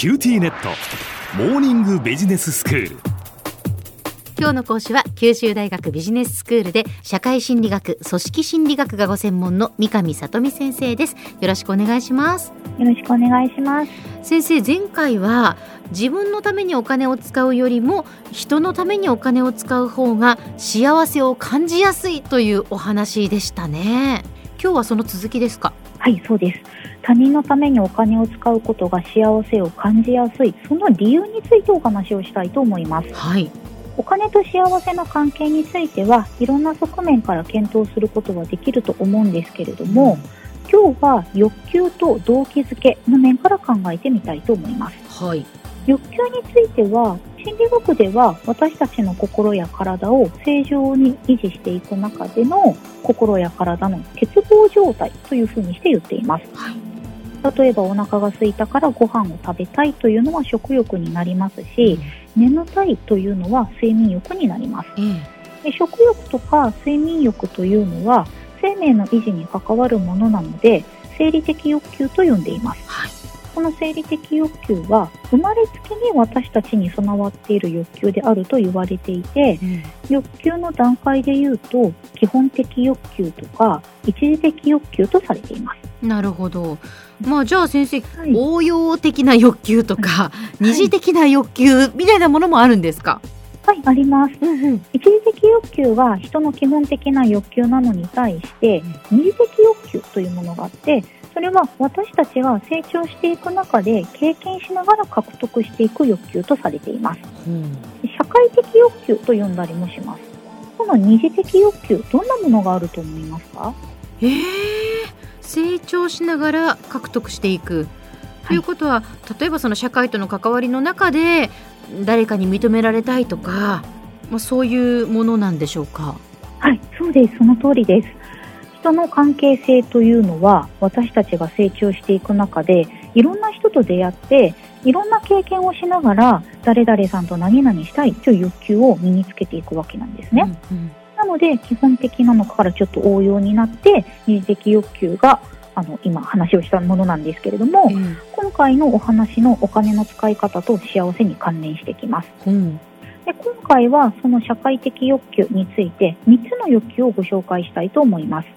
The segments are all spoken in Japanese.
QTnet。モーニングビジネススクール。今日の講師は九州大学ビジネススクールで社会心理学組織心理学がご専門の三上聡美先生です。よろしくお願いします。よろしくお願いします。先生前回は自分のためにお金を使うよりも人のためにお金を使う方が幸せを感じやすいというお話でしたね。今日はその続きですか？はいそうです。他人のためにお金を使うことが幸せを感じやすい。その理由についてお話をしたいと思います。はい。お金と幸せの関係についてはいろんな側面から検討することはできると思うんですけれども、今日は欲求と動機づけの面から考えてみたいと思いますはい欲求については心理学では私たちの心や体を正常に維持していく中での心や体の欠乏状態というふうにして言っています。はい。例えばお腹が空いたからご飯を食べたいというのは食欲になりますし眠たいというのは睡眠欲になります。ええで食欲とか睡眠欲というのは生命の維持に関わるものなので生理的欲求と呼んでいます。はいこの生理的欲求は生まれつきに私たちに備わっている欲求であると言われていてうん。欲求の段階で言うと基本的欲求とか一時的欲求とされています。なるほど。まあじゃあ先生はい。応用的な欲求とか、二次的な欲求みたいなものもあるんですか、はい、あります。うんうん、一時的欲求は人の基本的な欲求なのに対して二次的欲求というものがあってそれは私たちが成長していく中で経験しながら獲得していく欲求とされています。社会的欲求と呼んだりもします。この二次的欲求、どんなものがあると思いますか？えー、成長しながら獲得していく、ということは例えばその社会との関わりの中で誰かに認められたいとか、まあ、そういうものなんでしょうか？はい、そうです。その通りです。人の関係性というのは私たちが成長していく中でいろんな人と出会っていろんな経験をしながら誰々さんと何々したいという欲求を身につけていくわけなんですね。うんうんなので基本的なのからちょっと応用になって二次的欲求があの今話をしたものなんですけれどもええ今回のお話のお金の使い方と幸せに関連してきます。うんで今回はその社会的欲求について3つの欲求をご紹介したいと思います。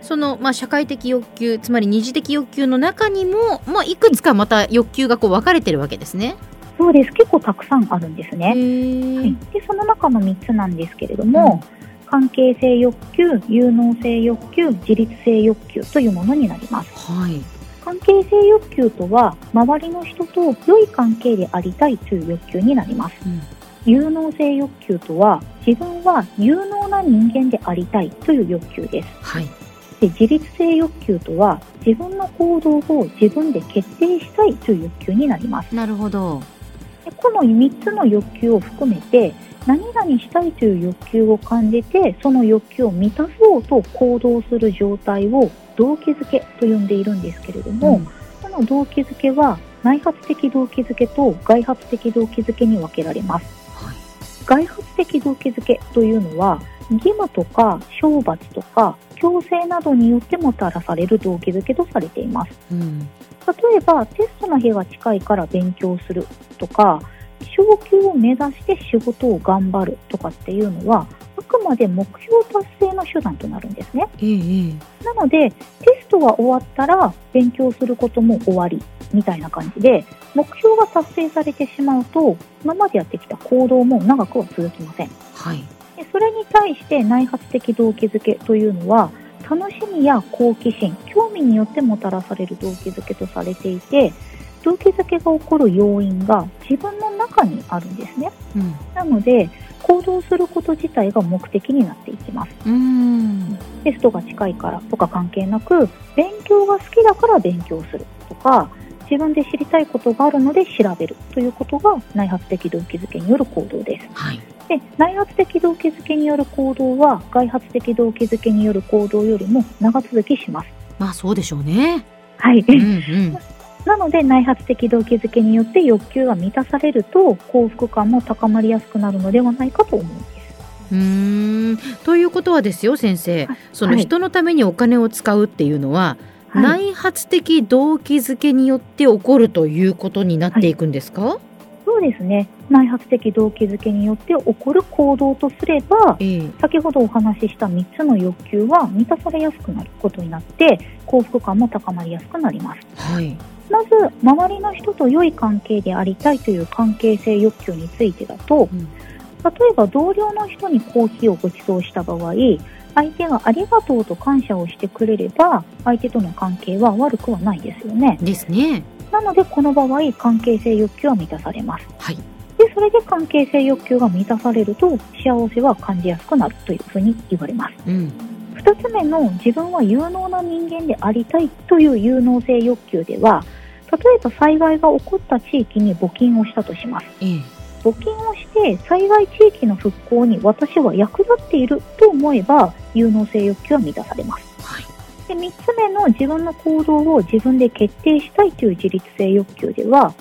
その、まあ、社会的欲求つまり二次的欲求の中にも、まあ、いくつかまた欲求がこう分かれてるわけですね。そうです結構たくさんあるんですへね。ーはい、でその中の3つなんですけれども、関係性欲求、有能性欲求、自立性欲求というものになります。はい関係性欲求とは周りの人と良い関係でありたいという欲求になります。うん有能性欲求とは自分は有能な人間でありたいという欲求です。はいで自立性欲求とは自分の行動を自分で決定したいという欲求になりますなるほど。でこの3つの欲求を含めて何々したいという欲求を感じてその欲求を満たそうと行動する状態を動機づけと呼んでいるんですけれども、うんこの動機づけは内発的動機づけと外発的動機づけに分けられますはい外発的動機づけというのは義務とか懲罰とか強制などによってもたらされる動機づけとされています。うん。例えばテストの日が近いから勉強するとか昇給を目指して仕事を頑張るとかっていうのはあくまで目標達成の手段となるんですね。ええええ。なのでテストが終わったら勉強することも終わりみたいな感じで目標が達成されてしまうと今までやってきた行動も長くは続きません。はい。でそれに対して内発的動機づけというのは楽しみや好奇心興味によってもたらされる動機づけとされていて動機づけが起こる要因が自分の中にあるんですね。うん。なので行動すること自体が目的になっていきます。うん。テストが近いからとか関係なく勉強が好きだから勉強するとか自分で知りたいことがあるので調べるということが内発的動機づけによる行動ですはいで内発的動機づけによる行動は外発的動機づけによる行動よりも長続きします。まあそうでしょうね。はい、うんうん。なので内発的動機づけによって欲求が満たされると幸福感も高まりやすくなるのではないかと思うんです。うーんということはですよ先生はいその人のためにお金を使うっていうのは、はい内発的動機づけによって起こるということになっていくんですか、そうですね。内発的動機づけによって起こる行動とすれば、ええ先ほどお話しした3つの欲求は満たされやすくなることになって、幸福感も高まりやすくなります。はい。まず、周りの人と良い関係でありたいという関係性欲求についてだと、うん例えば同僚の人にコーヒーをご馳走した場合、相手がありがとうと感謝をしてくれれば、相手との関係は悪くはないですよね。ですね。なので、この場合、関係性欲求は満たされます。はい。で、それで関係性欲求が満たされると、幸せは感じやすくなるというふうに言われます。うん。二つ目の自分は有能な人間でありたいという有能性欲求では、例えば災害が起こった地域に募金をしたとします。ええ募金をして災害地域の復興に私は役立っていると思えば有能性欲求は満たされます。はい。で3つ目の自分の行動を自分で決定したいという自律性欲求では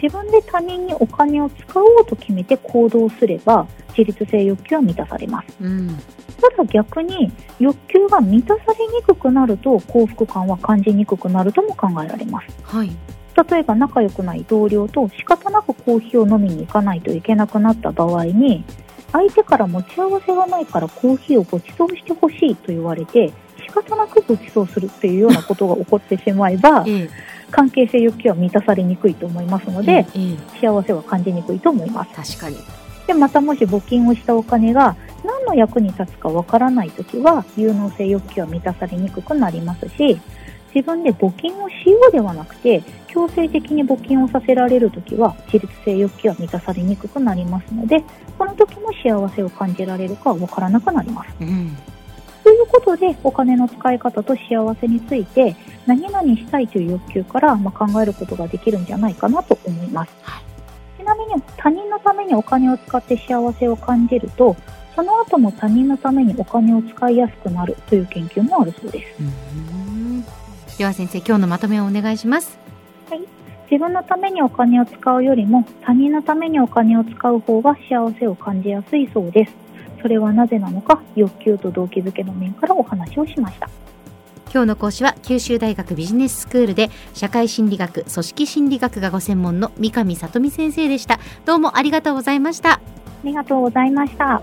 自分で他人にお金を使おうと決めて行動すれば自律性欲求は満たされます。うん。ただ逆に欲求が満たされにくくなると幸福感は感じにくくなるとも考えられます。はい。例えば仲良くない同僚と仕方なくコーヒーを飲みに行かないといけなくなった場合に相手から持ち合わせがないからコーヒーをご馳走してほしいと言われて仕方なくご馳走するっていうようなことが起こってしまえば ええ。関係性欲求は満たされにくいと思いますのでええ幸せは感じにくいと思います。確かに。でまたもし募金をしたお金が何の役に立つかわからないときは有能性欲求は満たされにくくなりますし自分で募金をしようではなくて強制的に募金をさせられるときは自律性欲求は満たされにくくなりますのでこの時も幸せを感じられるかわからなくなります。うん。ということでお金の使い方と幸せについて何々したいという欲求から、まあ、考えることができるんじゃないかなと思います。はいちなみに他人のためにお金を使って幸せを感じるとその後も他人のためにお金を使いやすくなるという研究もあるそうです。うんでは先生、今日のまとめをお願いします。自分のためにお金を使うよりも他人のためにお金を使う方が幸せを感じやすいそうです。それはなぜなのか欲求と動機づけの面からお話をしました。今日の講師は九州大学ビジネススクールで社会心理学、組織心理学がご専門の三上里美先生でした。どうもありがとうございました。ありがとうございました。